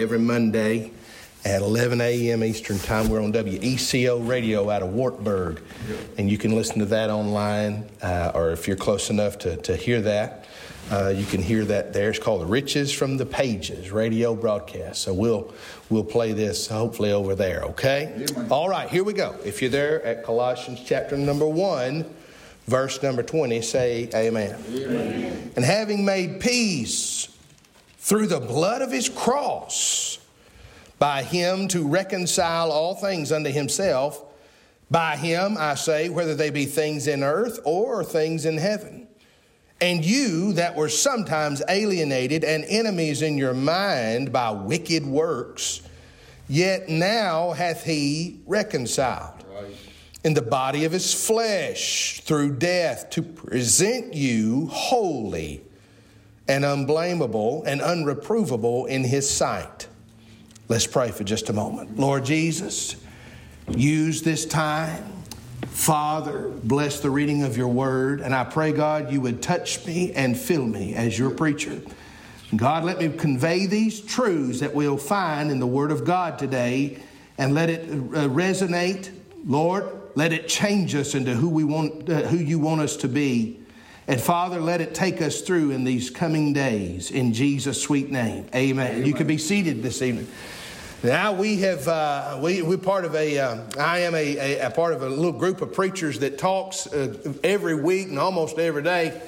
every Monday at 11 a.m. Eastern Time. We're on WECO Radio out of Wartburg, and you can listen to that online, uh, or if you're close enough to, to hear that, uh, you can hear that there. It's called the Riches from the Pages radio broadcast. So we'll we'll play this hopefully over there. Okay. All right. Here we go. If you're there at Colossians chapter number one. Verse number 20, say amen. amen. And having made peace through the blood of his cross, by him to reconcile all things unto himself. By him, I say, whether they be things in earth or things in heaven. And you that were sometimes alienated and enemies in your mind by wicked works, yet now hath he reconciled right. in the body of his flesh through death to present you holy and unblameable and unreprovable in his sight. Let's pray for just a moment. Lord Jesus, use this time. Father, bless the reading of your word, and I pray, God, you would touch me and fill me as your preacher. God, let me convey these truths that we'll find in the Word of God today and let it uh, resonate. Lord, let it change us into who, we want, uh, who you want us to be. And Father, let it take us through in these coming days in Jesus' sweet name. Amen. Amen. You can be seated this evening. Now we have uh, we we're part of a. Uh, I am a, a, a, part of a little group of preachers that talks uh, every week and almost every day.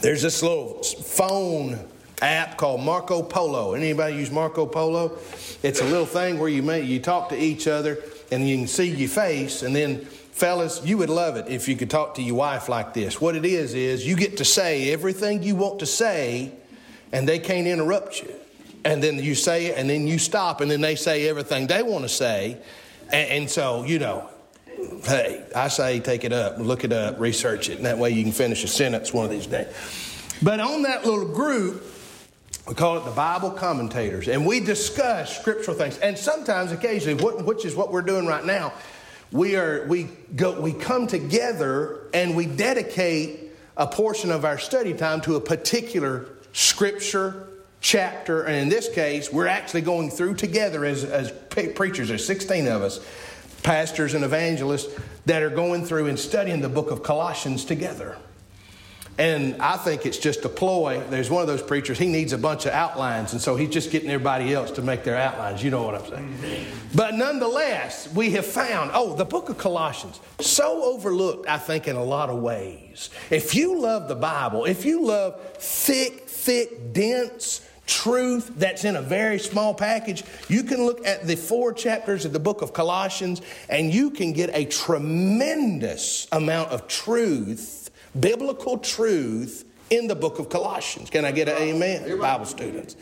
There's this little phone app called Marco Polo. Anybody use Marco Polo? It's a little thing where you may, you talk to each other and you can see your face and then Fellas, you would love it if you could talk to your wife like this. What it is, is you get to say everything you want to say, and they can't interrupt you. And then you say it, and then you stop, and then they say everything they want to say. And, and so, you know, hey, I say take it up, look it up, research it, and that way you can finish a sentence one of these days. But on that little group, we call it the Bible commentators, and we discuss scriptural things. And sometimes, occasionally, which is what we're doing right now, we are we go we come together and we dedicate a portion of our study time to a particular scripture chapter and in this case we're actually going through together as, as preachers there's 16 of us pastors and evangelists that are going through and studying the book of colossians together and I think it's just a ploy. There's one of those preachers, he needs a bunch of outlines, and so he's just getting everybody else to make their outlines. You know what I'm saying? But nonetheless, we have found, oh, the book of Colossians, so overlooked, I think, in a lot of ways. If you love the Bible, if you love thick, thick, dense, truth that's in a very small package. You can look at the four chapters of the book of Colossians and you can get a tremendous amount of truth biblical truth in the book of Colossians. Can I get an amen. Bible students?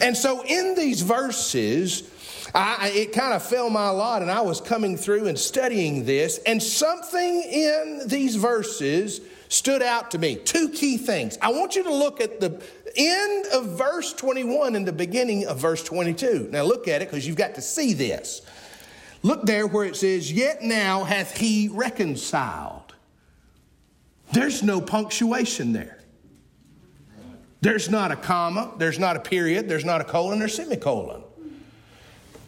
And so in these verses, I, it kind of fell my lot, and I was coming through and studying this, and something in these verses stood out to me. Two key things. I want you to look at the end of verse 21 and the beginning of verse 22. Now look at it because you've got to see this. Look there where it says, Yet now hath he reconciled there's no punctuation there. There's not a comma, there's not a period, there's not a colon or semicolon.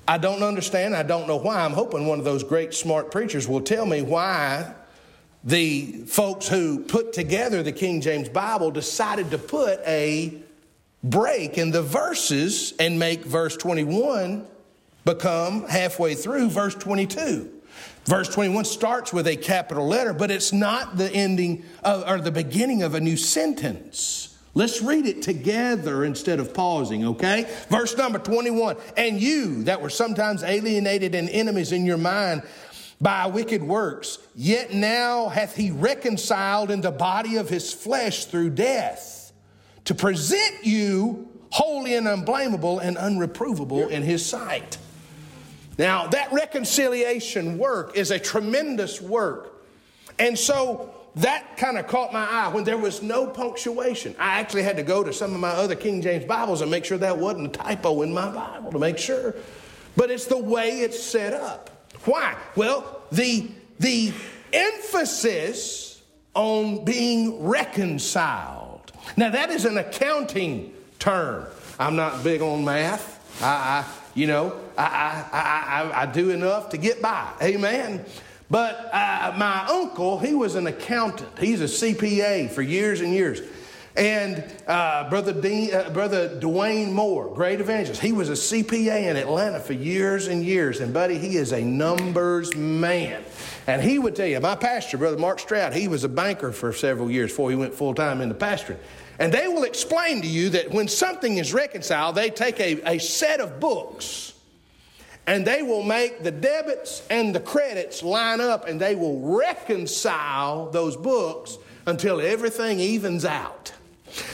I don't understand, I don't know why. I'm hoping one of those great smart preachers will tell me why the folks who put together the King James Bible decided to put a break in the verses and make verse 21 become halfway through verse 22. Verse 21 starts with a capital letter, but it's not the ending of, or the beginning of a new sentence. Let's read it together instead of pausing, okay? Verse number 21 And you that were sometimes alienated and enemies in your mind by wicked works, yet now hath he reconciled in the body of his flesh through death to present you holy and unblameable and unreprovable in his sight. Now, that reconciliation work is a tremendous work. And so, that kind of caught my eye when there was no punctuation. I actually had to go to some of my other King James Bibles and make sure that wasn't a typo in my Bible to make sure. But it's the way it's set up. Why? Well, the, the emphasis on being reconciled. Now, that is an accounting term. I'm not big on math. I, I you know, I, I, I, I do enough to get by. Amen. But uh, my uncle, he was an accountant. He's a CPA for years and years. And uh, Brother, uh, Brother Dwayne Moore, great evangelist, he was a CPA in Atlanta for years and years. And, buddy, he is a numbers man. And he would tell you, my pastor, Brother Mark Stroud, he was a banker for several years before he went full time into pastoring. And they will explain to you that when something is reconciled, they take a, a set of books and they will make the debits and the credits line up and they will reconcile those books until everything evens out.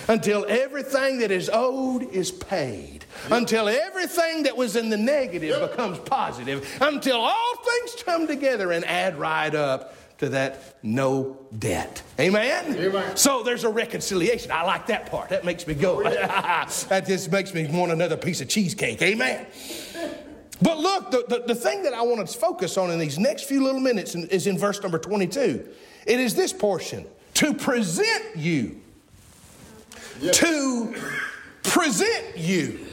Until everything that is owed is paid. Until everything that was in the negative becomes positive. Until all things come together and add right up to that no debt. Amen? Amen? So there's a reconciliation. I like that part. That makes me go. Oh, that just makes me want another piece of cheesecake. Amen? But look, the, the, the, thing that I want to focus on in these next few little minutes is in verse number 22. It is this portion to present you. To present you.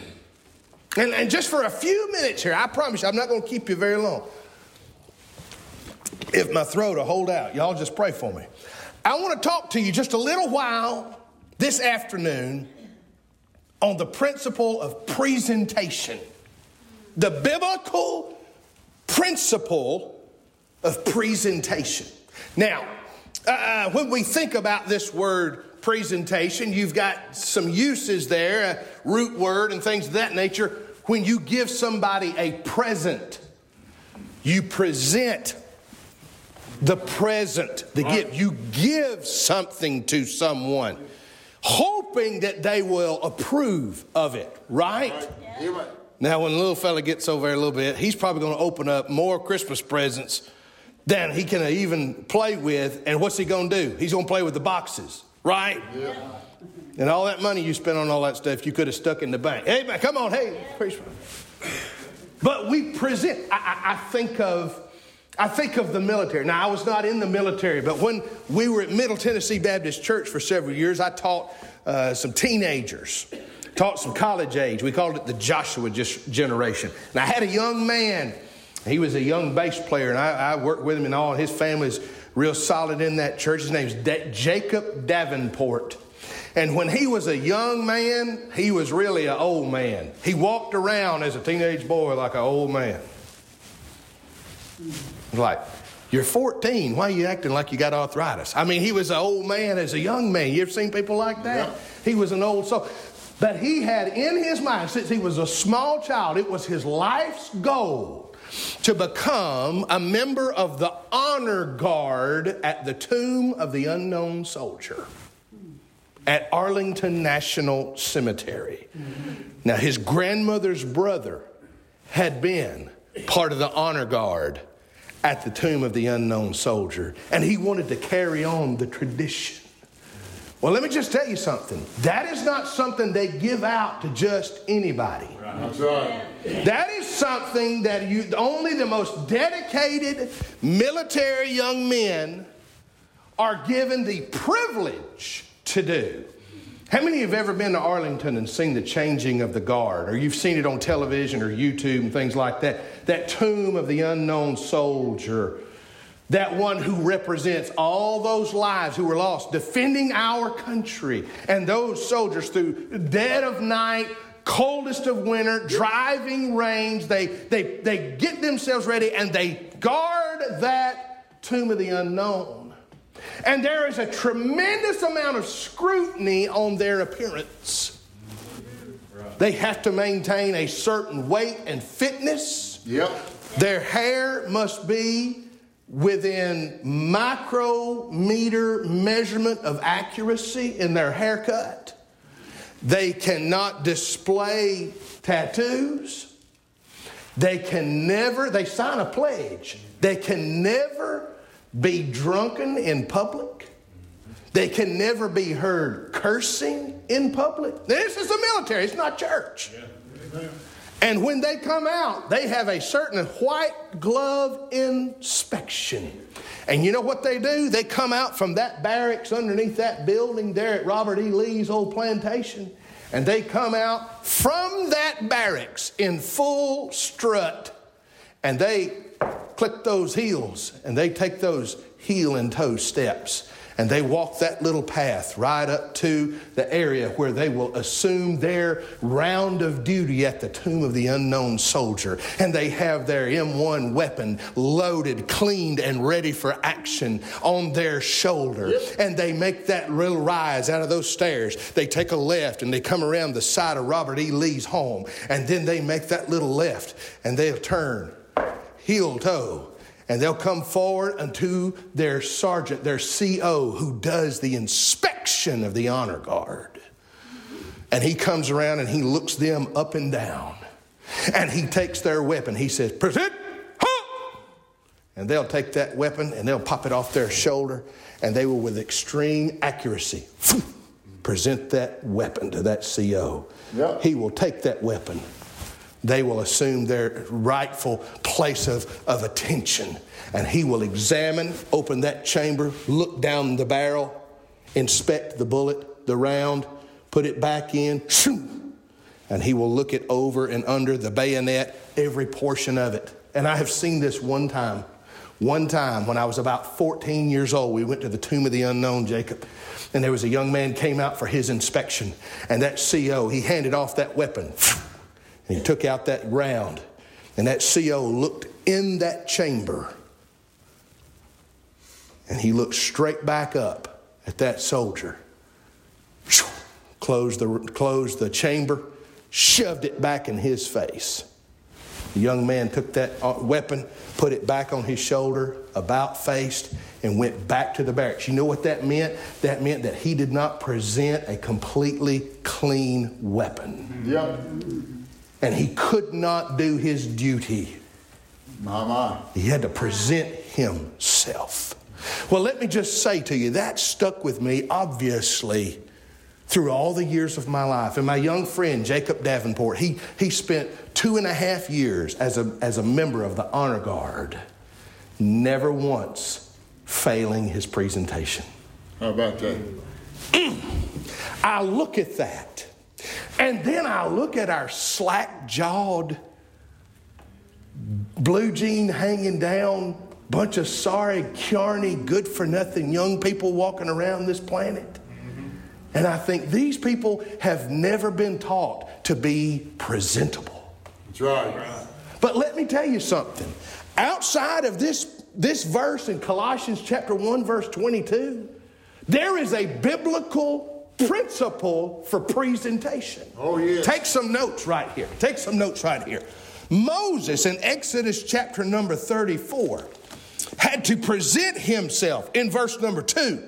And, and just for a few minutes here, I promise you, I'm not going to keep you very long if my throat will hold out. Y'all just pray for me. I want to talk to you just a little while this afternoon on the principle of presentation. The biblical principle of presentation. Now, uh, uh when we think about this word presentation, you've got some uses there, a root word and things of that nature. When you give somebody a present, you present the present, the gift. You give something to someone, hoping that they will approve of it, right? Now, when the little fella gets over there a little bit, he's probably going to open up more Christmas presents than he can even play with. And what's he going to do? He's going to play with the boxes, right? Yeah. And all that money you spent on all that stuff, you could have stuck in the bank. Hey, man, come on, hey. But we present, I, I, I think of I think of the military. Now, I was not in the military, but when we were at Middle Tennessee Baptist Church for several years, I taught uh, some teenagers, taught some college age. We called it the Joshua generation. And I had a young man. He was a young bass player, and I, I worked with him and all. His family's real solid in that church. His name's da- Jacob Davenport. And when he was a young man, he was really an old man. He walked around as a teenage boy like an old man. Like, you're 14. Why are you acting like you got arthritis? I mean, he was an old man as a young man. You ever seen people like that? Yeah. He was an old soul. But he had in his mind, since he was a small child, it was his life's goal to become a member of the honor guard at the tomb of the unknown soldier at Arlington National Cemetery. Now, his grandmother's brother had been part of the honor guard at the tomb of the unknown soldier, and he wanted to carry on the tradition. Well, let me just tell you something. That is not something they give out to just anybody. That's right. That is something that you only the most dedicated military young men are given the privilege to do. How many of you have ever been to Arlington and seen the changing of the guard, or you've seen it on television or YouTube and things like that? That tomb of the unknown soldier, that one who represents all those lives who were lost defending our country, and those soldiers through dead of night, coldest of winter, driving rains, they, they, they get themselves ready and they guard that tomb of the unknown. And there is a tremendous amount of scrutiny on their appearance. They have to maintain a certain weight and fitness. Yep. Their hair must be within micrometer measurement of accuracy in their haircut. They cannot display tattoos. They can never, they sign a pledge. They can never be drunken in public. They can never be heard cursing in public. This is the military, it's not church. And when they come out, they have a certain white glove inspection. And you know what they do? They come out from that barracks underneath that building there at Robert E. Lee's old plantation. And they come out from that barracks in full strut. And they click those heels and they take those heel and toe steps and they walk that little path right up to the area where they will assume their round of duty at the tomb of the unknown soldier. And they have their M1 weapon loaded, cleaned, and ready for action on their shoulder. Yep. And they make that little rise out of those stairs. They take a left and they come around the side of Robert E. Lee's home. And then they make that little left and they'll turn heel toe and they'll come forward unto their sergeant, their CO, who does the inspection of the honor guard. And he comes around and he looks them up and down. And he takes their weapon. He says, Present, huh! And they'll take that weapon and they'll pop it off their shoulder. And they will, with extreme accuracy, present that weapon to that CO. He will take that weapon they will assume their rightful place of, of attention. And he will examine, open that chamber, look down the barrel, inspect the bullet, the round, put it back in, and he will look it over and under the bayonet, every portion of it. And I have seen this one time. One time when I was about 14 years old, we went to the tomb of the unknown Jacob. And there was a young man came out for his inspection. And that CO, he handed off that weapon. And he took out that round, and that CO looked in that chamber, and he looked straight back up at that soldier, closed the, closed the chamber, shoved it back in his face. The young man took that uh, weapon, put it back on his shoulder, about faced, and went back to the barracks. You know what that meant? That meant that he did not present a completely clean weapon. Yep and he could not do his duty. Mama. He had to present himself. Well, let me just say to you, that stuck with me, obviously, through all the years of my life. And my young friend, Jacob Davenport, he, he spent two and a half years as a, as a member of the honor guard, never once failing his presentation. How about that? I look at that and then I look at our slack jawed, blue jean hanging down, bunch of sorry, carny, good for nothing young people walking around this planet. And I think these people have never been taught to be presentable. That's right. But let me tell you something. Outside of this, this verse in Colossians chapter 1, verse 22, there is a biblical principle for presentation. Oh, yeah. Take some notes right here. Take some notes right here. Moses in Exodus chapter number 34 had to present himself in verse number 2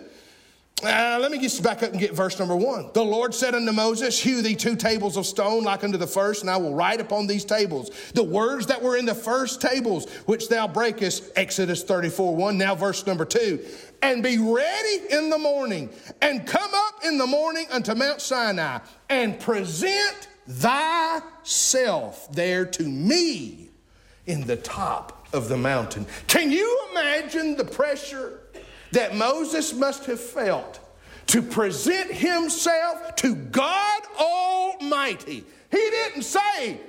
uh, let me just back up and get verse number one. The Lord said unto Moses, Hew thee two tables of stone like unto the first, and I will write upon these tables the words that were in the first tables, which thou breakest. Exodus 34 1. Now, verse number two. And be ready in the morning, and come up in the morning unto Mount Sinai, and present thyself there to me in the top of the mountain. Can you imagine the pressure? That Moses must have felt to present himself to God Almighty. He didn't say,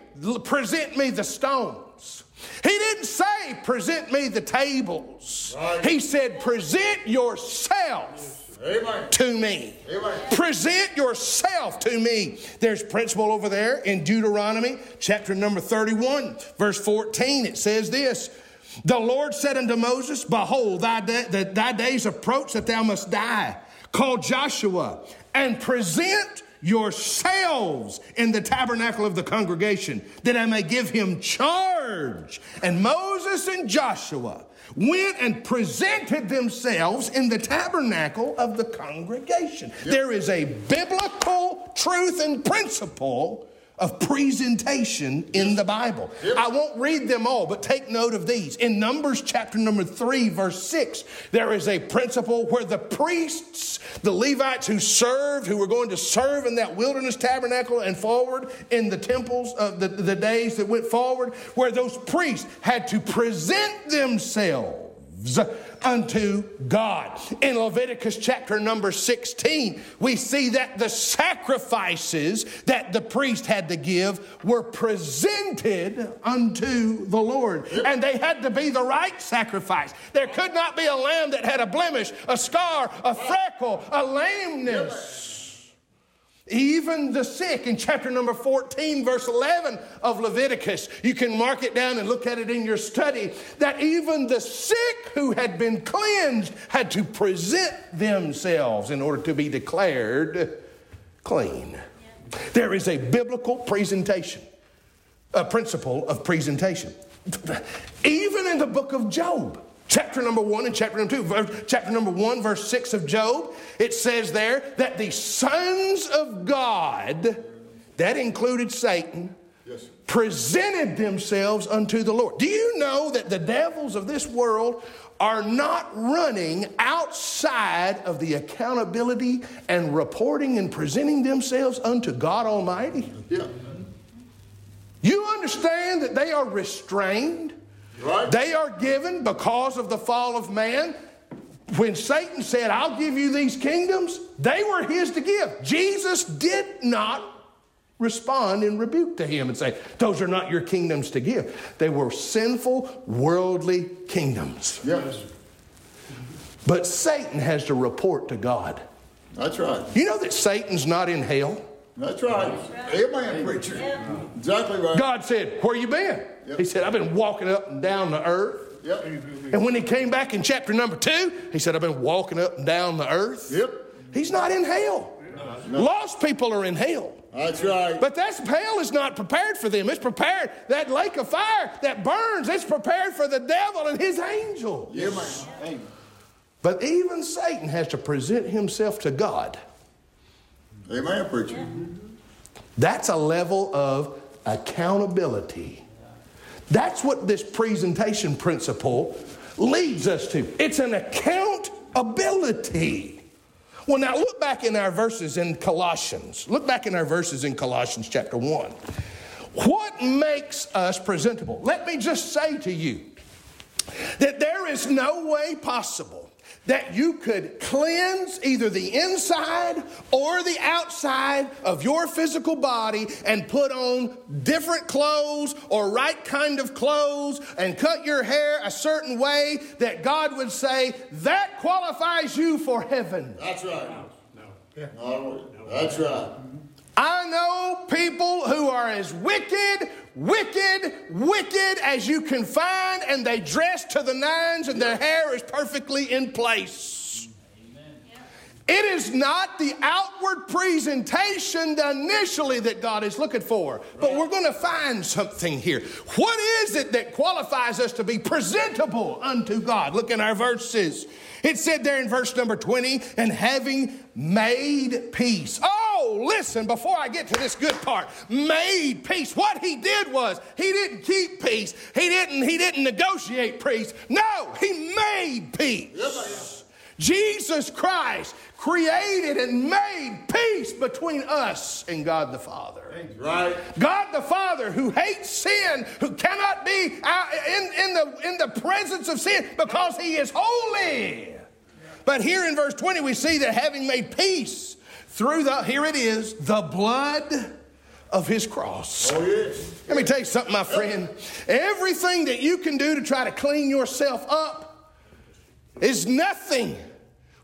present me the stones. He didn't say, present me the tables. Right. He said, present yourself. Amen. to me. Amen. Present yourself to me. There's principle over there in Deuteronomy chapter number 31, verse 14. It says this the Lord said unto Moses, Behold, thy, the, thy days approach that thou must die. Call Joshua and present yourselves in the tabernacle of the congregation, that I may give him charge. And Moses and Joshua went and presented themselves in the tabernacle of the congregation. Yep. There is a biblical truth and principle of presentation in the Bible. I won't read them all, but take note of these. In Numbers chapter number 3, verse 6, there is a principle where the priests, the Levites who served, who were going to serve in that wilderness tabernacle and forward in the temples of the, the days that went forward, where those priests had to present themselves unto God. In Leviticus chapter number 16, we see that the sacrifices that the priest had to give were presented unto the Lord. And they had to be the right sacrifice. There could not be a lamb that had a blemish, a scar, a freckle, a lameness. Even the sick in chapter number 14, verse 11 of Leviticus, you can mark it down and look at it in your study, that even the sick who had been cleansed had to present themselves in order to be declared clean. There is a biblical presentation, a principle of presentation. Even in the book of Job, chapter number one and chapter number two, verse, chapter number one, verse six of Job, it says there that the sons of God, that included Satan, Yes. presented themselves unto the Lord. Do you know that the devils of this world are not running outside of the accountability and reporting and presenting themselves unto God Almighty? Yeah. You understand that they are restrained? Right. They are given because of the fall of man. When Satan said, I'll give you these kingdoms, they were his to give. Jesus did not respond in rebuke to him and say, Those are not your kingdoms to give. They were sinful, worldly kingdoms. Yes. But Satan has to report to God. That's right. You know that Satan's not in hell? That's right. Amen, preacher. Exactly right. God said, Where you been? Yep. He said, I've been walking up and down the earth. Yep. And when he came back in chapter number two, he said, I've been walking up and down the earth. Yep. He's not in hell. Lost people are in hell. That's right. But that's hell is not prepared for them. It's prepared, that lake of fire that burns, it's prepared for the devil and his angels. Yeah, man. But even Satan has to present himself to God. Amen, preacher. That's a level of accountability. That's what this presentation principle leads us to. It's an accountability. Well, now look back in our verses in Colossians. Look back in our verses in Colossians chapter 1. What makes us presentable? Let me just say to you that there is no way possible that you could cleanse either the inside or the outside of your physical body and put on different clothes or right kind of clothes and cut your hair a certain way that God would say that qualifies you for heaven. That's right. No. That's right. I know people who are as wicked, wicked, wicked as you can find, and they dress to the nines and their hair is perfectly in place. It is not the outward presentation initially that God is looking for, but we're going to find something here. What is it that qualifies us to be presentable unto God? Look in our verses. It said there in verse number 20, and having made peace. Oh, Oh, listen, before I get to this good part, made peace. What he did was he didn't keep peace. He didn't, he didn't negotiate peace. No, he made peace. Jesus Christ created and made peace between us and God the Father. Right. God the Father, who hates sin, who cannot be out in, in, the, in the presence of sin because he is holy. But here in verse 20, we see that having made peace through the, here it is, the blood of his cross. Oh, yes. Let me tell you something, my friend. Everything that you can do to try to clean yourself up is nothing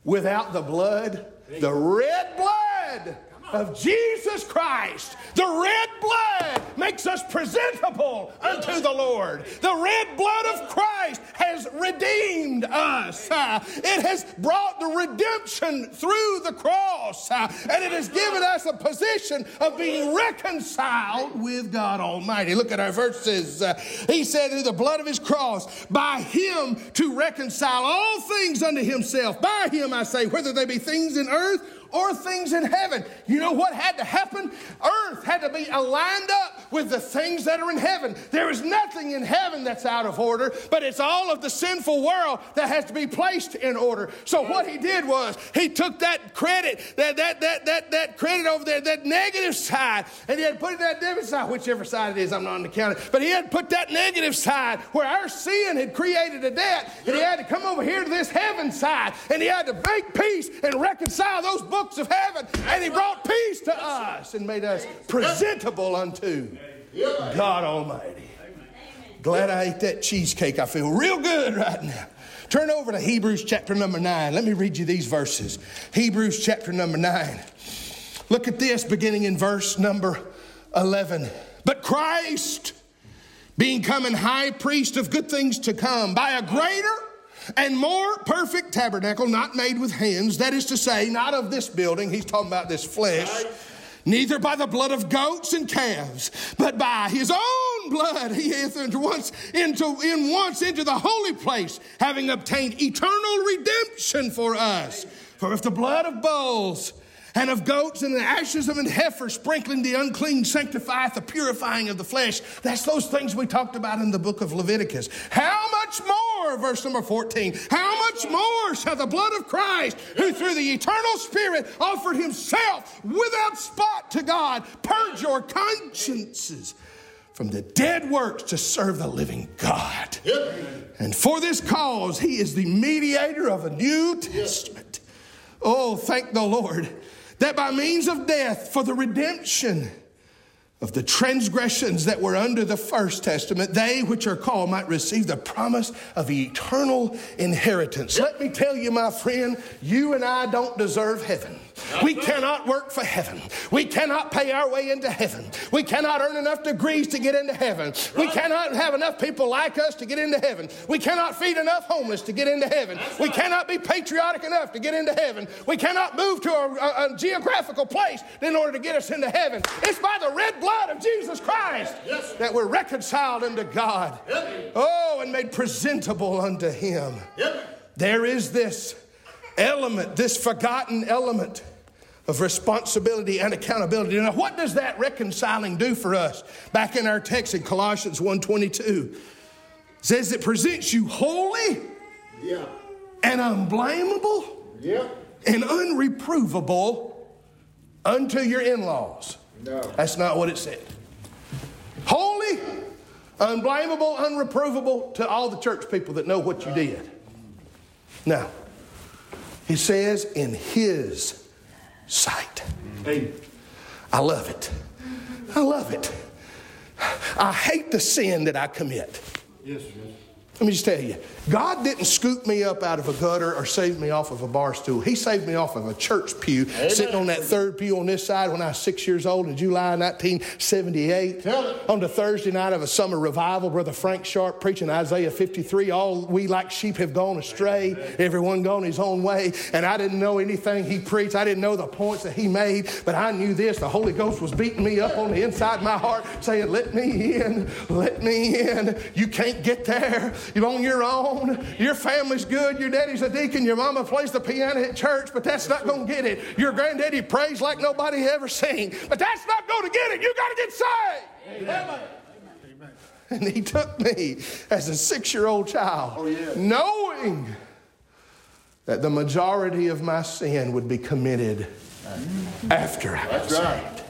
without the blood, the red blood of Jesus Christ. The red blood makes us presentable unto the Lord. The red blood of Christ has redeemed us. Uh, It has brought the redemption through the cross, uh, and it has given us a position of being reconciled with God Almighty. Look at our verses. Uh, He said, Through the blood of his cross, by him to reconcile all things unto himself. By him, I say, whether they be things in earth or things in heaven. You know what had to happen? Earth had to be aligned up with the things that are in heaven. There is nothing in heaven that's out of order, but it's all of the sinful world that has to be placed in order. So what he did was he took that credit, that that that that that credit over there, that negative side, and he had put it that negative side, whichever side it is, I'm not on the counter, but he had put that negative side where our sin had created a debt, and he had to come over here to this heaven side, and he had to make peace and reconcile those books of heaven, and he brought peace to us and made us presentable unto God Almighty. Glad I ate that cheesecake. I feel real good right now. Turn over to Hebrews chapter number 9. Let me read you these verses. Hebrews chapter number 9. Look at this beginning in verse number 11. But Christ, being come in high priest of good things to come, by a greater and more perfect tabernacle, not made with hands, that is to say, not of this building, he's talking about this flesh, neither by the blood of goats and calves, but by his own blood he hath entered once into in once into the holy place, having obtained eternal redemption for us. For if the blood of bulls and of goats and the ashes of an heifer sprinkling the unclean sanctifieth the purifying of the flesh. That's those things we talked about in the book of Leviticus. How much more, verse number 14, how much more shall the blood of Christ, who through the eternal Spirit offered himself without spot to God, purge your consciences from the dead works to serve the living God. Yep. And for this cause, he is the mediator of a new testament. Oh, thank the Lord that by means of death for the redemption of the transgressions that were under the first testament, they which are called might receive the promise of eternal inheritance. Let me tell you, my friend, you and I don't deserve heaven. We cannot work for heaven. We cannot pay our way into heaven. We cannot earn enough degrees to get into heaven. We cannot have enough people like us to get into heaven. We cannot feed enough homeless to get into heaven. We cannot be patriotic enough to get into heaven. We cannot move to a, a, a geographical place in order to get us into heaven. It's by the red blood of Jesus Christ that we're reconciled unto God. Oh, and made presentable unto Him. There is this element, this forgotten element of responsibility and accountability. Now, what does that reconciling do for us? Back in our text in Colossians 1.22, says it presents you holy yeah. and unblameable yeah. and unreprovable unto your in-laws. No. That's not what it said. Holy, unblameable, unreprovable to all the church people that know what you did. Now, he says, in his sight. I love it. I love it. I hate the sin that I commit. Yes, yes. Let me just tell you, God didn't scoop me up out of a gutter or save me off of a bar stool. He saved me off of a church pew, Amen. sitting on that third pew on this side when I was six years old in July 1978. On the Thursday night of a summer revival, Brother Frank Sharp preaching Isaiah 53. All we like sheep have gone astray, everyone gone his own way. And I didn't know anything he preached. I didn't know the points that he made, but I knew this. The Holy Ghost was beating me up on the inside of my heart, saying, Let me in, let me in. You can't get there. You're on your own. Your family's good. Your daddy's a deacon. Your mama plays the piano at church, but that's not going to get it. Your granddaddy prays like nobody ever seen, but that's not going to get it. You got to get saved. Amen. Amen. And he took me as a six year old child, oh, yeah. knowing that the majority of my sin would be committed after I was saved.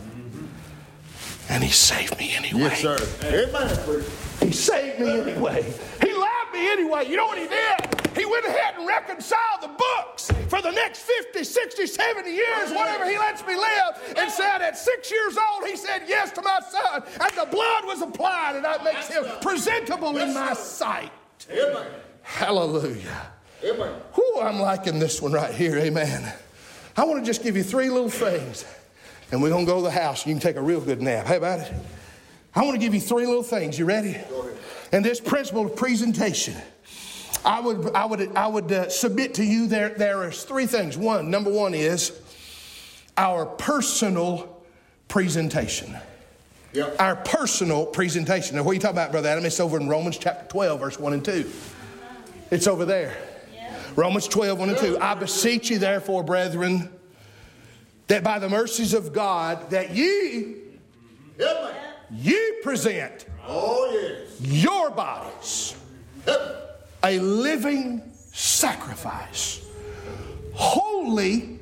And he saved me anyway. Yes, sir. Amen. He saved me anyway. He me anyway. You know what he did? He went ahead and reconciled the books for the next 50, 60, 70 years, whatever he lets me live, and said at six years old, he said yes to my son, and the blood was applied, and that makes him presentable in my sight. Hallelujah. Amen. Whew, I'm liking this one right here. Amen. I want to just give you three little things, and we're going to go to the house, you can take a real good nap. How about it? I want to give you three little things. You ready? And this principle of presentation. I would, I would, I would uh, submit to you there, there is three things. One, number one is our personal presentation. Yep. Our personal presentation. Now, what are you talking about, Brother Adam? It's over in Romans chapter 12, verse 1 and 2. It's over there. Romans 12, 1 and 2. I beseech you, therefore, brethren, that by the mercies of God, that ye, Help me. ye present Oh, yes. your bodies Help a living sacrifice, holy,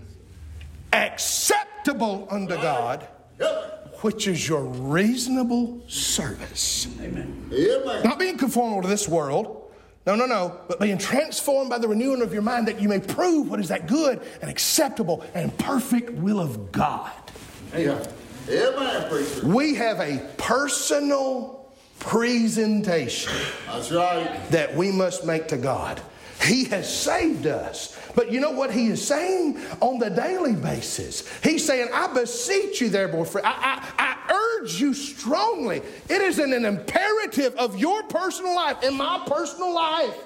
acceptable unto God, Help which is your reasonable service. me. Amen. Not being conformed to this world. No, no, no. But being transformed by the renewing of your mind that you may prove what is that good and acceptable and perfect will of God. Yeah. Amen, preacher. We have a personal presentation That's right. that we must make to God. He has saved us. But you know what he is saying on the daily basis? He's saying, I beseech you, therefore, friend. I, I, I urge you strongly. It is an, an imperative of your personal life and my personal life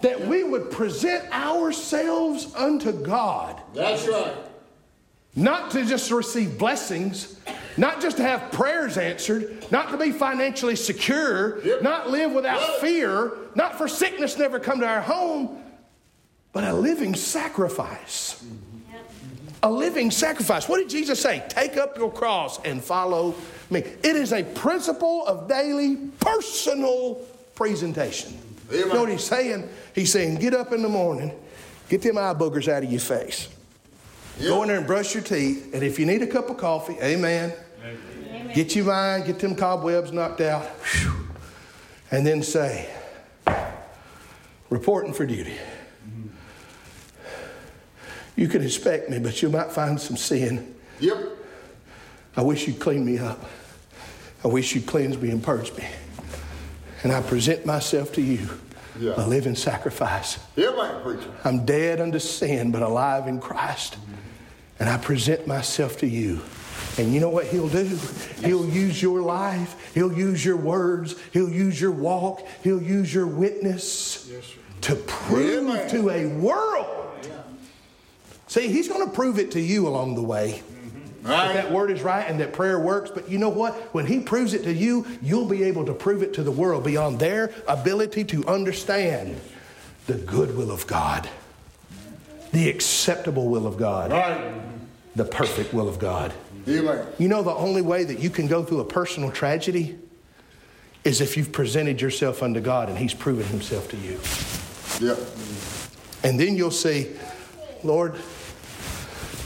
that we would present ourselves unto God. That's right. Not to just receive blessings, not just to have prayers answered, not to be financially secure, Yep. not live without fear, not for sickness never come to our home, but a living sacrifice. Mm-hmm. A living sacrifice. What did Jesus say? Take up your cross and follow me. It is a principle of daily personal presentation. You know what he's saying? He's saying, get up in the morning, get them eye boogers out of your face. Go in there and brush your teeth. And if you need a cup of coffee, amen. Get your mind, get them cobwebs knocked out. Whew. And then say, reporting for duty. You can inspect me, but you might find some sin. Yep. I wish you'd clean me up. I wish you'd cleanse me and purge me. And I present myself to you, Yeah. a living sacrifice. Amen, preacher. I'm dead unto sin, but alive in Christ. And I present myself to you. And you know what he'll do? He'll use your life. He'll use your words. He'll use your walk. He'll use your witness to prove Amen. to a world. See, he's going to prove it to you along the way. Mm-hmm. That that word is right and that prayer works. But you know what? When he proves it to you, you'll be able to prove it to the world beyond their ability to understand the good will of God, the acceptable will of God, Right. the perfect will of God. Amen. You know, the only way that you can go through a personal tragedy is if you've presented yourself unto God and he's proven himself to you. Yep. And then you'll see, Lord,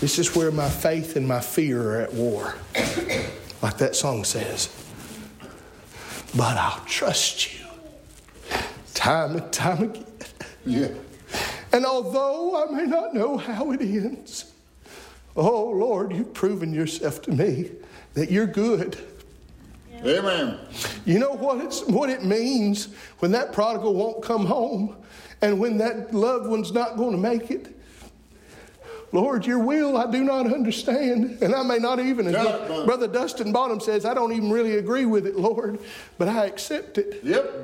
this is where my faith and my fear are at war. Like that song says. But I'll trust you time and time again. Yeah. And although I may not know how it ends, oh Lord, you've proven yourself to me that you're good. Amen. You know what it's what it means when that prodigal won't come home and when that loved one's not going to make it. Lord, your will I do not understand, and I may not even. Brother Dustin Bottom says, I don't even really agree with it, Lord, but I accept it. Yep.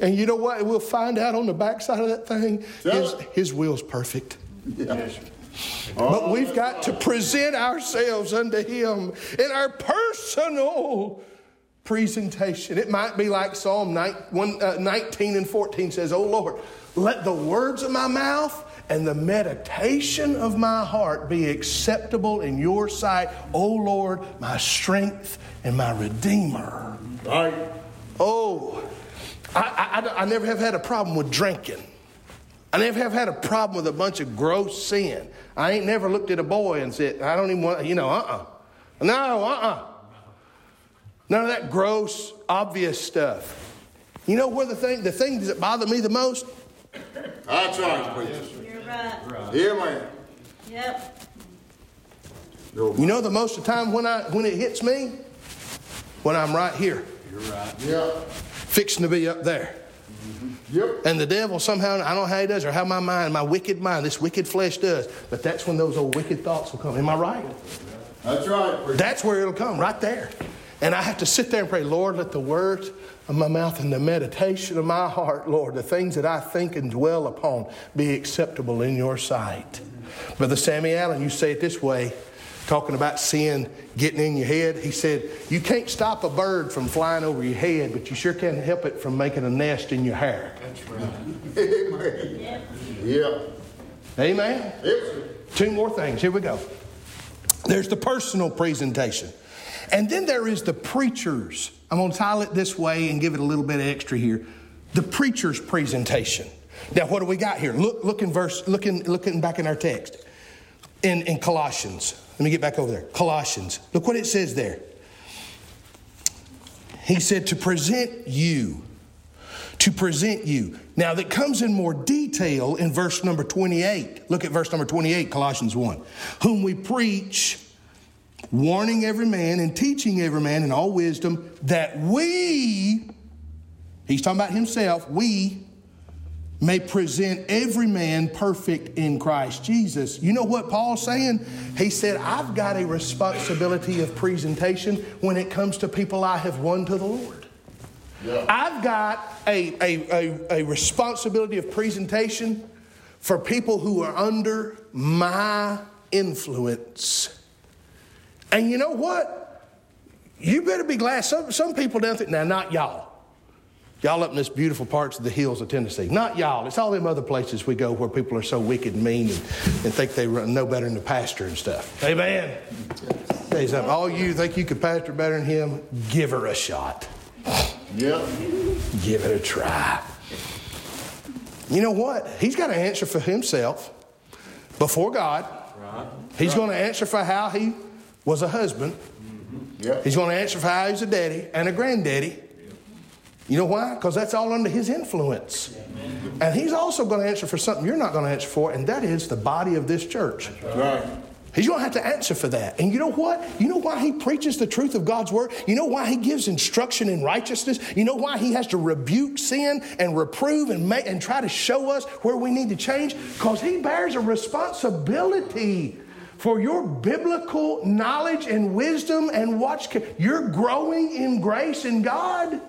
And you know what? We'll find out on the backside of that thing. His, it. his will's perfect. Yeah. But we've got to present ourselves unto Him in our personal presentation. It might be like Psalm 9 one- uh, 19 and 14 says, Oh Lord, let the words of my mouth and the meditation of my heart be acceptable in your sight, O Lord, my strength and my redeemer. Right. Oh, I, I, I- I never have had a problem with drinking. I never have had a problem with a bunch of gross sin. I ain't never looked at a boy and said, I don't even want, you know, uh uh No, uh uh None of that gross, obvious stuff. You know where the thing, the things that bother me the most? That's right, preacher. You're right. Amen. Yep. You know the most of the time when I when it hits me? When I'm right here, You're right. Yep. Fixing to be up there. Yep. And the devil somehow, I don't know how he does or how my mind, my wicked mind, this wicked flesh does, but that's when those old wicked thoughts will come. Am I right? That's right. That's where it'll come, right there. And I have to sit there and pray, Lord, let the words of my mouth and the meditation of my heart, Lord, the things that I think and dwell upon be acceptable in your sight. Brother Sammy Allen, you say it this way, talking about sin getting in your head. He said, You can't stop a bird from flying over your head, but you sure can help it from making a nest in your hair. That's right. Amen. Yep. Amen? Yes. Two more things. Here we go. There's the personal presentation. And then there is the preacher's. I'm going to title it this way and give it a little bit extra here. The preacher's presentation. Now, what do we got here? Look, look in verse, looking, looking back in our text in, in Colossians. Let me get back over there. Colossians. Look what it says there. He said, to present you. To present you. Now, that comes in more detail in verse number 28. Look at verse number 28, Colossians 1. Whom we preach, warning every man and teaching every man in all wisdom, that we, he's talking about himself, we may present every man perfect in Christ Jesus. You know what Paul's saying? He said, I've got a responsibility of presentation when it comes to people I have won to the Lord. Yeah. I've got a, a, a, a responsibility of presentation for people who are under my influence. And you know what? You better be glad. Some, some people don't think, now, not y'all. Y'all up in this beautiful parts of the hills of Tennessee. Not y'all. It's all them other places we go where people are so wicked and mean and, and think they run know better than the pastor and stuff. Amen. Tell you something. All you think you could pastor better than him, give her a shot. Yeah. Give it a try. You know what? He's got to answer for himself before God. Right. He's right. going to answer for how he was a husband. Mm-hmm. Yeah. He's going to answer for how he's a daddy and a granddaddy. You know why? Because that's all under his influence. And he's also going to answer for something you're not going to answer for, and that is the body of this church. Right. He's going to have to answer for that. And you know what? You know why he preaches the truth of God's word? You know why he gives instruction in righteousness? You know why he has to rebuke sin and reprove and make and try to show us where we need to change? Because he bears a responsibility for your biblical knowledge and wisdom and watch. You're growing in grace in God.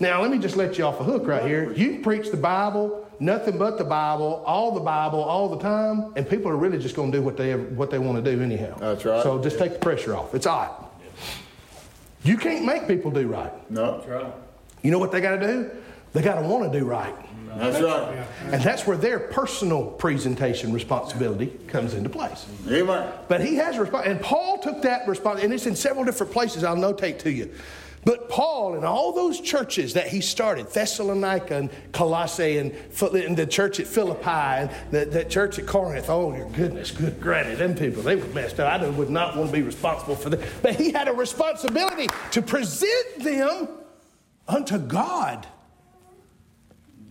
Now, let me just let you off a hook right here. You preach the Bible, nothing but the Bible, all the Bible, all the time, and people are really just going to do what they what they want to do anyhow. That's right. So just take the pressure off. It's all right. You can't make people do right. No. That's right. You know what they got to do? They got to want to do right. That's right. And that's where their personal presentation responsibility comes into place. Amen. But he has a response, and Paul took that response, and it's in several different places. I'll notate to you. But Paul and all those churches that he started, Thessalonica and Colossae and, and the church at Philippi and the, the, church at Corinth, oh, your goodness, good granny, them people, they were messed up. I would not want to be responsible for them. But he had a responsibility to present them unto God.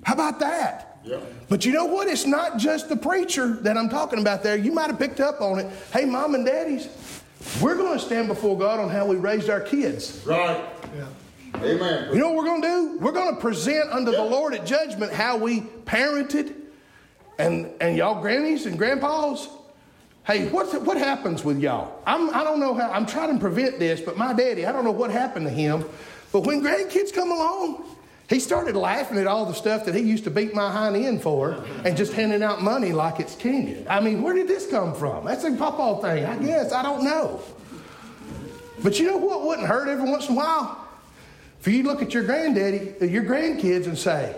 How about that? Yeah. But you know what? It's not just the preacher that I'm talking about there. You might have picked up on it. Hey, mom and daddies, we're going to stand before God on how we raised our kids. Right. Yeah. Amen. You know what we're going to do? We're going to present unto the Lord at judgment how we parented and, and y'all grannies and grandpas. Hey, what, what happens with y'all? I'm, I don't know how, I'm trying to prevent this, but my daddy, I don't know what happened to him. But when grandkids come along, he started laughing at all the stuff that he used to beat my hind end for and just handing out money like it's king. I mean, where did this come from? That's a papa thing, I guess. I don't know. But you know what wouldn't hurt every once in a while? For you to look at your granddaddy, uh, your grandkids, and say,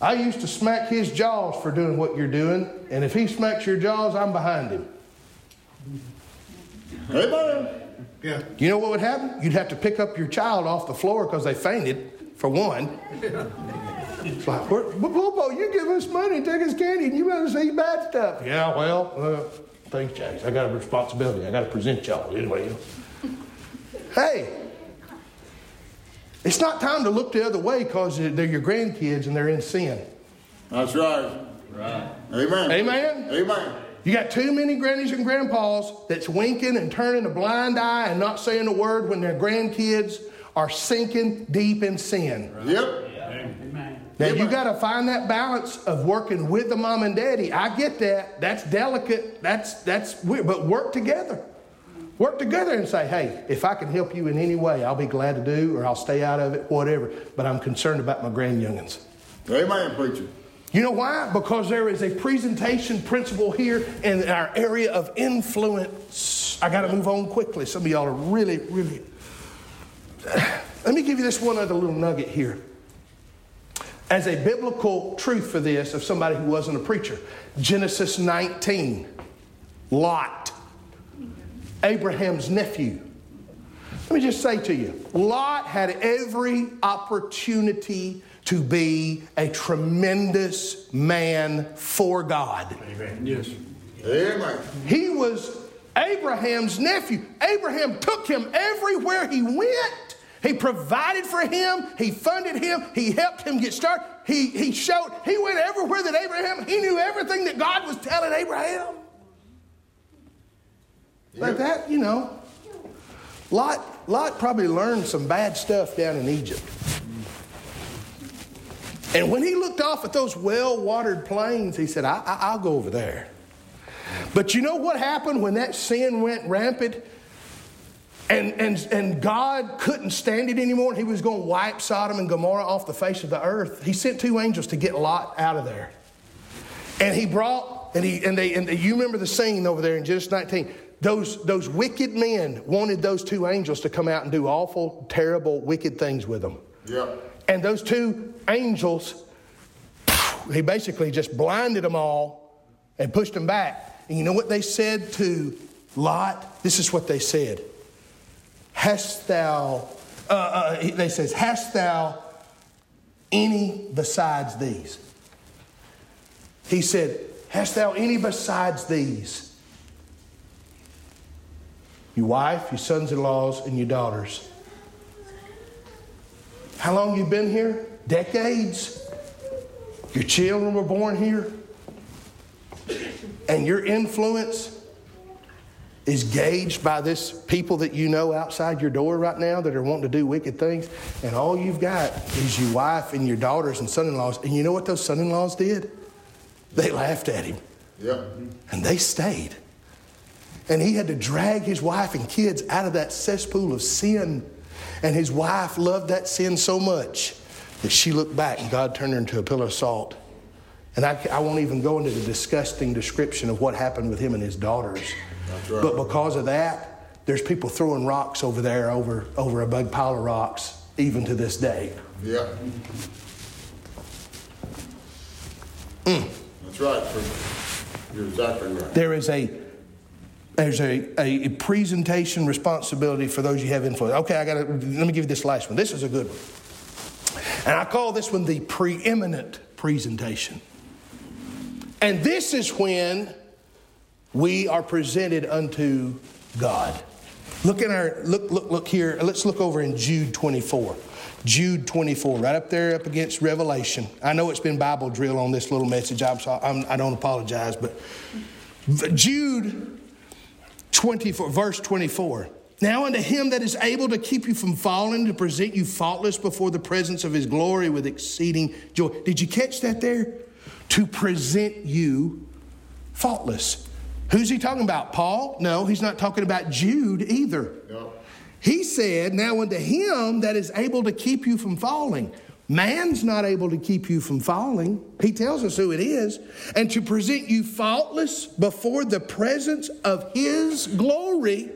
I used to smack his jaws for doing what you're doing, and if he smacks your jaws, I'm behind him. Amen. Yeah. You know what would happen? You'd have to pick up your child off the floor because they fainted for one. It's like, Popo, you give us money, take us candy, and you let us eat bad stuff. Yeah, well, uh, thanks, James. I got a responsibility. I got to present y'all anyway. hey, it's not time to look the other way because they're your grandkids and they're in sin. That's right. Right. Amen. Amen. Amen. You got too many grannies and grandpas that's winking and turning a blind eye and not saying a word when their grandkids are sinking deep in sin. Yep. Now you got to find that balance of working with the mom and daddy. I get that. That's delicate. That's that's weird. But work together. Work together and say, hey, if I can help you in any way, I'll be glad to do, or I'll stay out of it, whatever. But I'm concerned about my grand youngins. Amen, preacher. You know why? Because there is a presentation principle here in our area of influence. I got to move on quickly. Some of y'all are really, really let me give you this one other little nugget here. As a biblical truth for this, of somebody who wasn't a preacher, Genesis 19. Lot, Abraham's nephew. Let me just say to you Lot had every opportunity to be a tremendous man for God. Amen. Yes. Amen. He was Abraham's nephew. Abraham took him everywhere he went. He provided for him, he funded him, he helped him get started. He, he showed, he went everywhere that Abraham, he knew everything that God was telling Abraham. Like that, you know. Lot, Lot probably learned some bad stuff down in Egypt. And when he looked off at those well watered plains, he said, I, will go over there. But you know what happened when that sin went rampant? And, and, and God couldn't stand it anymore. He was going to wipe Sodom and Gomorrah off the face of the earth. He sent two angels to get Lot out of there. And he brought, and, he, and, they, and you remember the scene over there in Genesis 19. Those, those wicked men wanted those two angels to come out and do awful, terrible, wicked things with them. Yeah. And those two angels, he basically just blinded them all and pushed them back. And you know what they said to Lot? This is what they said Hast thou, uh, uh, they says, Hast thou any besides these? He said, Hast thou any besides these? Your wife, your sons in laws, and your daughters. How long you been here? Decades. Your children were born here. And your influence is gauged by this people that you know outside your door right now that are wanting to do wicked things. And all you've got is your wife and your daughters and son in laws. And you know what those son in laws did? They laughed at him. Yeah. And they stayed. And he had to drag his wife and kids out of that cesspool of sin. And his wife loved that sin so much that she looked back and God turned her into a pillar of salt. And I, I won't even go into the disgusting description of what happened with him and his daughters. Right. But because of that, there's people throwing rocks over there, over, over a big pile of rocks, even to this day. Yeah. Mm. That's right. You're exactly right. There is a there's a, a, presentation responsibility for those you have influence. Okay, I got to let me give you this last one. This is a good one. And I call this one the preeminent presentation. And this is when we are presented unto God. Look in our look look look here. Let's look over in Jude 24. Jude 24, right up there up against Revelation. I know it's been Bible drill on this little message. I'm, sorry, I'm I don't apologize, but Jude 24, verse 24. Now unto him that is able to keep you from falling, to present you faultless before the presence of his glory with exceeding joy. Did you catch that there? To present you faultless. Who's he talking about? Paul? No, he's not talking about Jude either. No. He said, Now unto him that is able to keep you from falling. Man's not able to keep you from falling. He tells us who it is. And to present you faultless before the presence of his glory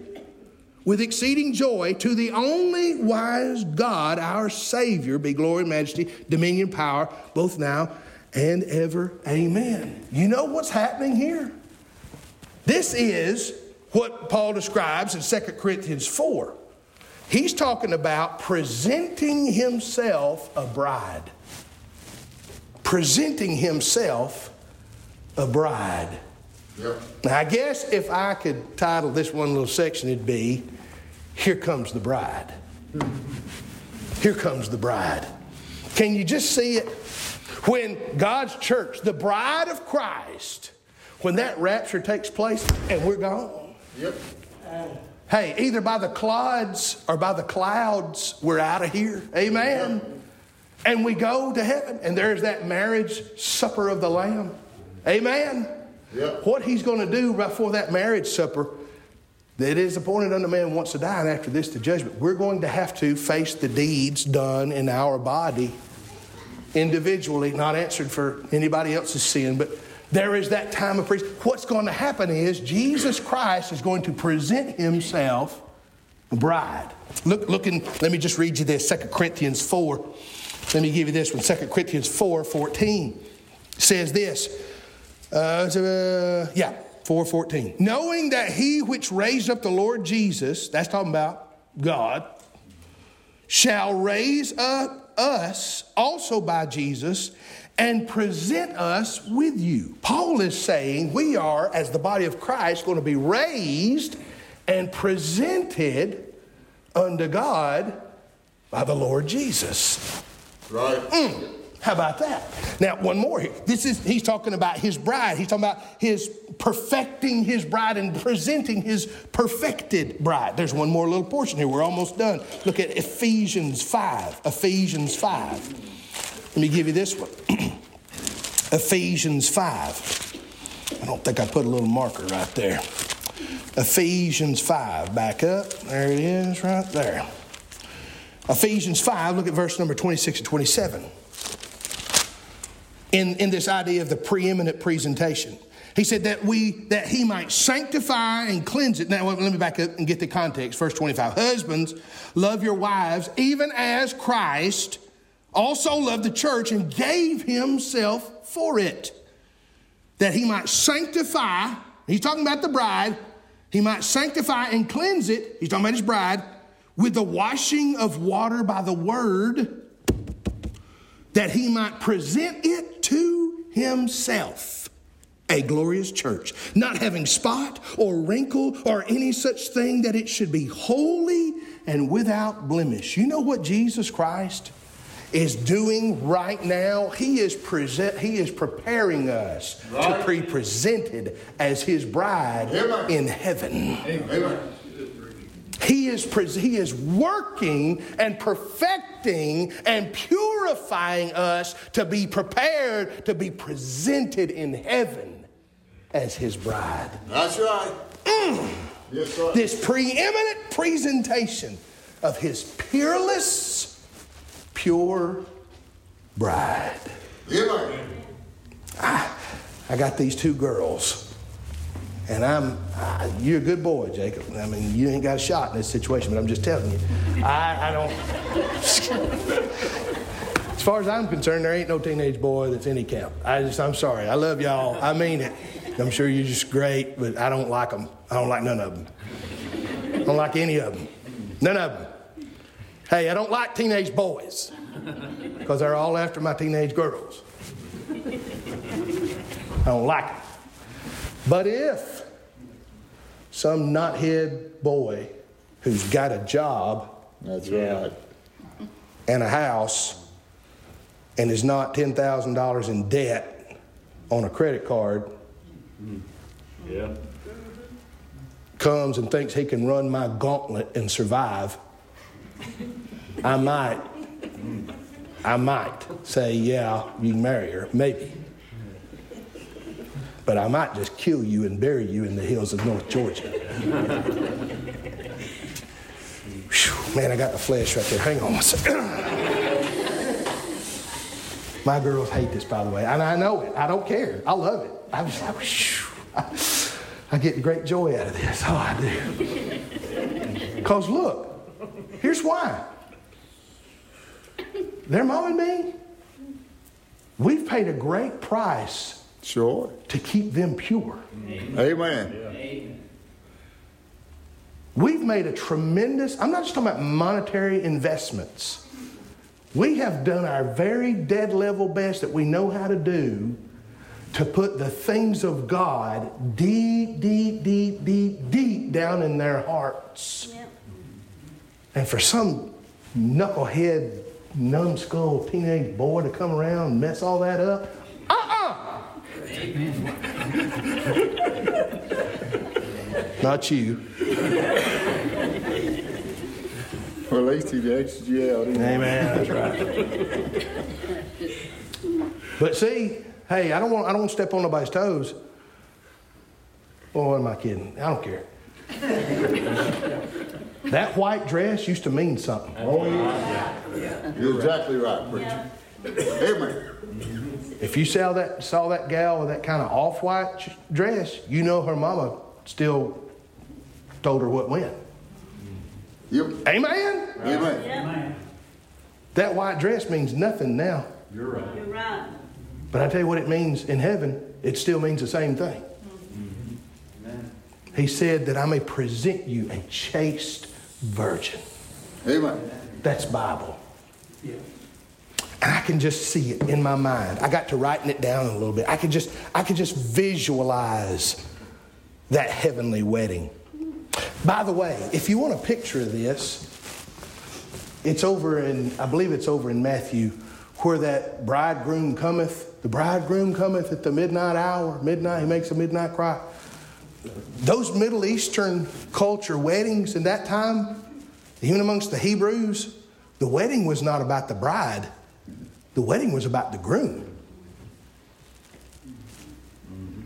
with exceeding joy to the only wise God, our Savior, be glory, majesty, dominion, power, both now and ever. Amen. You know what's happening here? This is what Paul describes in 2 Corinthians 4. He's talking about presenting himself a bride. Presenting himself a bride. Yep. Now, I guess if I could title this one little section, it'd be Here Comes the Bride. Here comes the bride. Can you just see it? When God's church, the bride of Christ, when that rapture takes place and we're gone. Yep. Hey, either by the clods or by the clouds, we're out of here. Amen. Yep. And we go to heaven, and there's that marriage supper of the Lamb. Amen. Yep. What he's going to do before that marriage supper, that is appointed unto man wants to die, and after this, the judgment. We're going to have to face the deeds done in our body individually, not answered for anybody else's sin, but there is that time of priest. What's going to happen is Jesus Christ is going to present himself a bride. Look, look in, let me just read you this 2 Corinthians 4. Let me give you this one 2 Corinthians 4 14 says this. Uh, yeah, 4:14. Knowing that he which raised up the Lord Jesus, that's talking about God, shall raise up us also by Jesus and present us with you. Paul is saying we are, as the body of Christ, going to be raised and presented unto God by the Lord Jesus. Right. Mm. How about that? Now, one more here. This is he's talking about his bride. He's talking about his perfecting his bride and presenting his perfected bride. There's one more little portion here. We're almost done. Look at Ephesians 5. Ephesians 5. Let me give you this one. Ephesians 5. I don't think I put a little marker right there. Ephesians 5. Back up. There it is, right there. Ephesians 5, look at verse number 26 and 27 in, in this idea of the preeminent presentation. He said that we that he might sanctify and cleanse it. Now let me back up and get the context. Verse 25. Husbands, love your wives, even as Christ also loved the church and gave himself for it. That he might sanctify, he's talking about the bride, he might sanctify and cleanse it, he's talking about his bride, with the washing of water by the word that he might present it to himself a glorious church, not having spot or wrinkle or any such thing that it should be holy and without blemish. You know what Jesus Christ is doing right now? He is present he is preparing us right. to be presented as his bride Amen. in heaven. Amen. He is, he is working and perfecting and purifying us to be prepared to be presented in heaven as his bride. That's right. Mm. Yes. This preeminent presentation of his peerless, pure bride. Yeah. I, I got these two girls and I'm, I, you're a good boy, Jacob. I mean, you ain't got a shot in this situation, but I'm just telling you. I, I don't. as far as I'm concerned, there ain't no teenage boy that's any count. I just, I'm sorry. I love y'all. I mean it. I'm sure you're just great, but I don't like them. I don't like none of them. I don't like any of them. None of them. Hey, I don't like teenage boys because they're all after my teenage girls. I don't like them. But if some knothead boy who's got a job That's right. and a house and is not $10,000 in debt on a credit card mm-hmm. yeah. comes and thinks he can run my gauntlet and survive, I might, I might say, yeah, you can marry her, maybe but I might just kill you and bury you in the hills of North Georgia. Whew, man, I got the flesh right there. Hang on one second. My girls hate this, by the way, and I know it. I don't care. I love it. I'm just like, I, I get great joy out of this. Oh, I do. Because look, here's why. Their mom and me, we've paid a great price Sure. To keep them pure. Amen. Amen. We've made a tremendous, I'm not just talking about monetary investments. We have done our very dead level best that we know how to do to put the things of God deep, deep, deep, deep, deep down in their hearts. Yep. And for some knucklehead, numbskull teenage boy to come around and mess all that up, Uh-uh! Not you. Well, at least he asked you out. Amen. That's right. But see, hey, I don't want I don't want to step on nobody's toes. Well, what am I kidding? I don't care. That white dress used to mean something. Oh, yeah. You're exactly right, preacher. Amen. If you saw that saw that gal with that kind of off white dress, you know her mama still told her what went. Yep. Amen. Amen. Amen. That white dress means nothing now. You're right. You're right. But I tell you what it means in heaven, it still means the same thing. Mm-hmm. He said that I may present you a chaste virgin. Amen. That's Bible. And I can just see it in my mind. I got to writing it down a little bit. I could just, I could just visualize that heavenly wedding. By the way, if you want a picture of this, it's over in, I believe it's over in Matthew, where that bridegroom cometh. The bridegroom cometh at the midnight hour, midnight, he makes a midnight cry. Those Middle Eastern culture weddings in that time, even amongst the Hebrews, the wedding was not about the bride, the wedding was about the groom.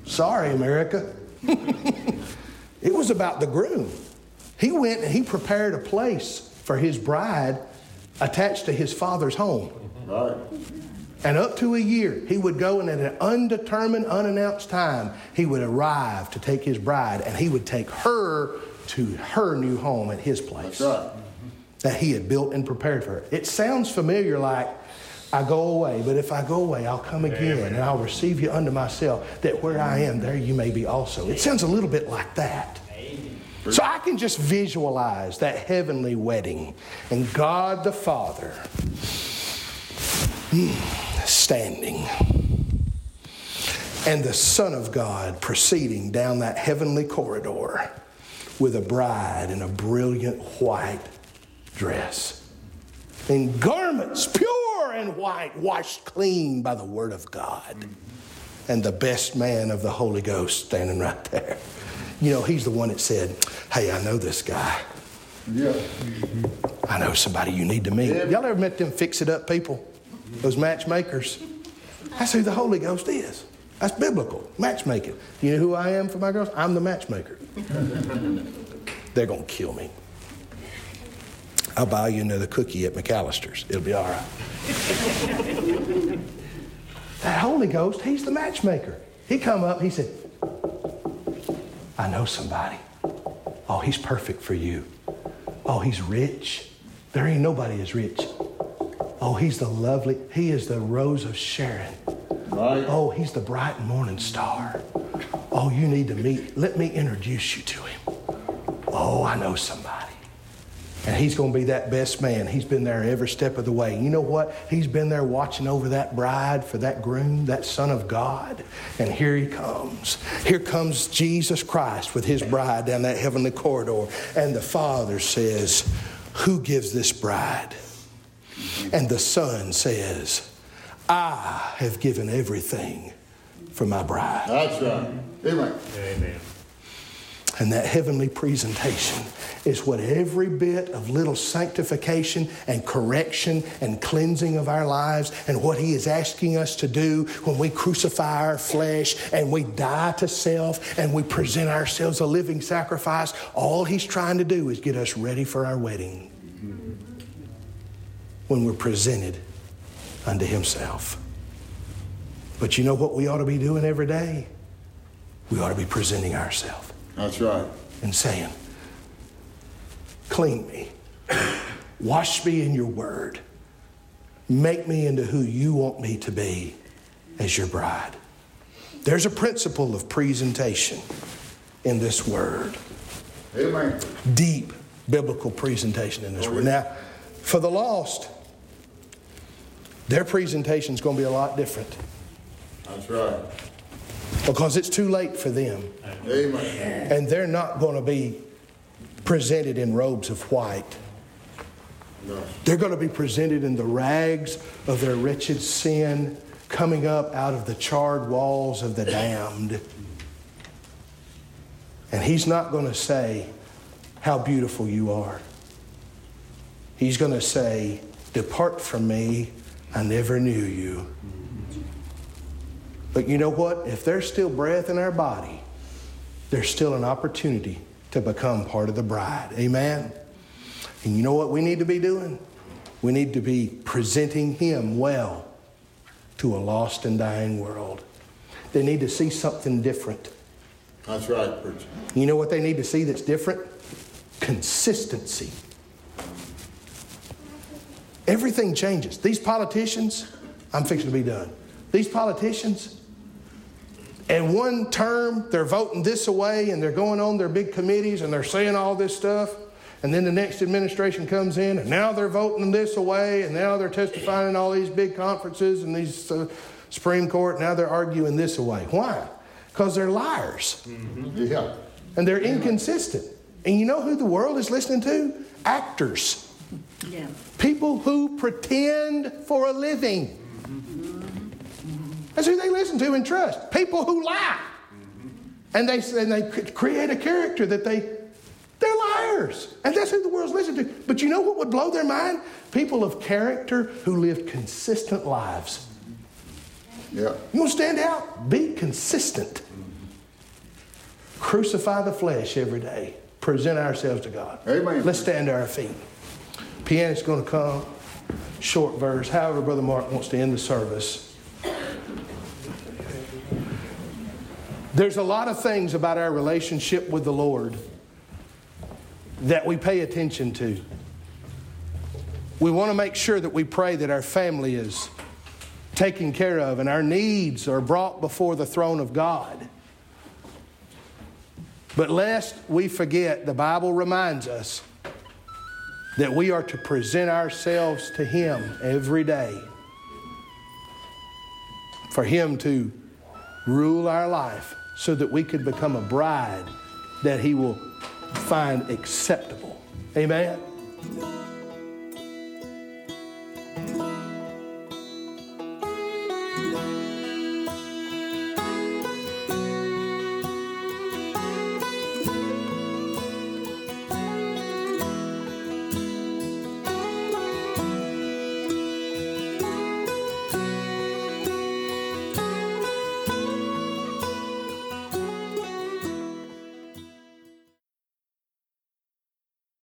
Sorry, America. it was about the groom. He went and he prepared a place for his bride attached to his father's home. Right. And up to a year, he would go and at an undetermined, unannounced time, he would arrive to take his bride and he would take her to her new home at his place right. that he had built and prepared for her. It sounds familiar like, I go away, but if I go away, I'll come again and I'll receive you unto myself, that where I am, there you may be also. It sounds a little bit like that. So I can just visualize that heavenly wedding and God the Father mm, standing and the Son of God proceeding down that heavenly corridor with a bride in a brilliant white dress, in garments pure and white, washed clean by the Word of God, and the best man of the Holy Ghost standing right there. You know, he's the one that said, Hey, I know this guy. Yeah. Mm-hmm. I know somebody you need to meet. Y'all ever met them fix it up people? Those matchmakers? That's who the Holy Ghost is. That's biblical. Matchmaking. Do you know who I am for my girls? I'm the matchmaker. They're going to kill me. I'll buy you another cookie at McAlister's. It'll be all right. that Holy Ghost, he's the matchmaker. He come up, he said, I know somebody. Oh, he's perfect for you. Oh, he's rich. There ain't nobody as rich. Oh, he's the lovely, he is the rose of Sharon. Right. Oh, he's the bright morning star. Oh, you need to meet, let me introduce you to him. Oh, I know somebody. And he's going to be that best man. He's been there every step of the way. You know what? He's been there watching over that bride for that groom, that son of God. And here he comes. Here comes Jesus Christ with his bride down that heavenly corridor. And the Father says, Who gives this bride? And the Son says, I have given everything for my bride. That's right. Amen. Amen. And that heavenly presentation is what every bit of little sanctification and correction and cleansing of our lives and what He is asking us to do when we crucify our flesh and we die to self and we present ourselves a living sacrifice. All He's trying to do is get us ready for our wedding when we're presented unto Himself. But you know what we ought to be doing every day? We ought to be presenting ourselves That's right. and saying, Clean me, wash me in your word, make me into who you want me to be as your bride. There's a principle of presentation in this word, Amen. deep biblical presentation in this oh, word. Now, for the lost, their presentation is going to be a lot different That's right. because it's too late for them. Amen. And they're not going to be presented in robes of white. No. They're going to be presented in the rags of their wretched sin, coming up out of the charred walls of the damned. And he's not going to say, How beautiful you are. He's going to say, Depart from me, I never knew you. But you know what? If there's still breath in our body, there's still an opportunity to become part of the bride. Amen? And you know what we need to be doing? We need to be presenting Him well to a lost and dying world. They need to see something different. That's right, preacher. You know what they need to see that's different? Consistency. Everything changes. These politicians, I'm fixing to be done. These politicians, And one term, they're voting this away and they're going on their big committees and they're saying all this stuff. And then the next administration comes in and now they're voting this away and now they're testifying in all these big conferences and these uh, Supreme Court. Now they're arguing this away. Why? Because they're liars. Mm-hmm. Yeah. And they're inconsistent. And you know who the world is listening to? Actors. Yeah. People who pretend for a living. That's who they listen to and trust. People who lie. And they, and they create a character that they, they're liars. And that's who the world's listening to. But you know what would blow their mind? People of character who live consistent lives. Yeah. You want to stand out? Be consistent. Crucify the flesh every day. Present ourselves to God. Amen. Let's stand to our feet. Pianist's going to come. Short verse. However, Brother Mark wants to end the service. There's a lot of things about our relationship with the Lord that we pay attention to. We want to make sure that we pray that our family is taken care of and our needs are brought before the throne of God. But lest we forget, the Bible reminds us that we are to present ourselves to Him every day for Him to rule our life so that we could become a bride that He will find acceptable. Amen.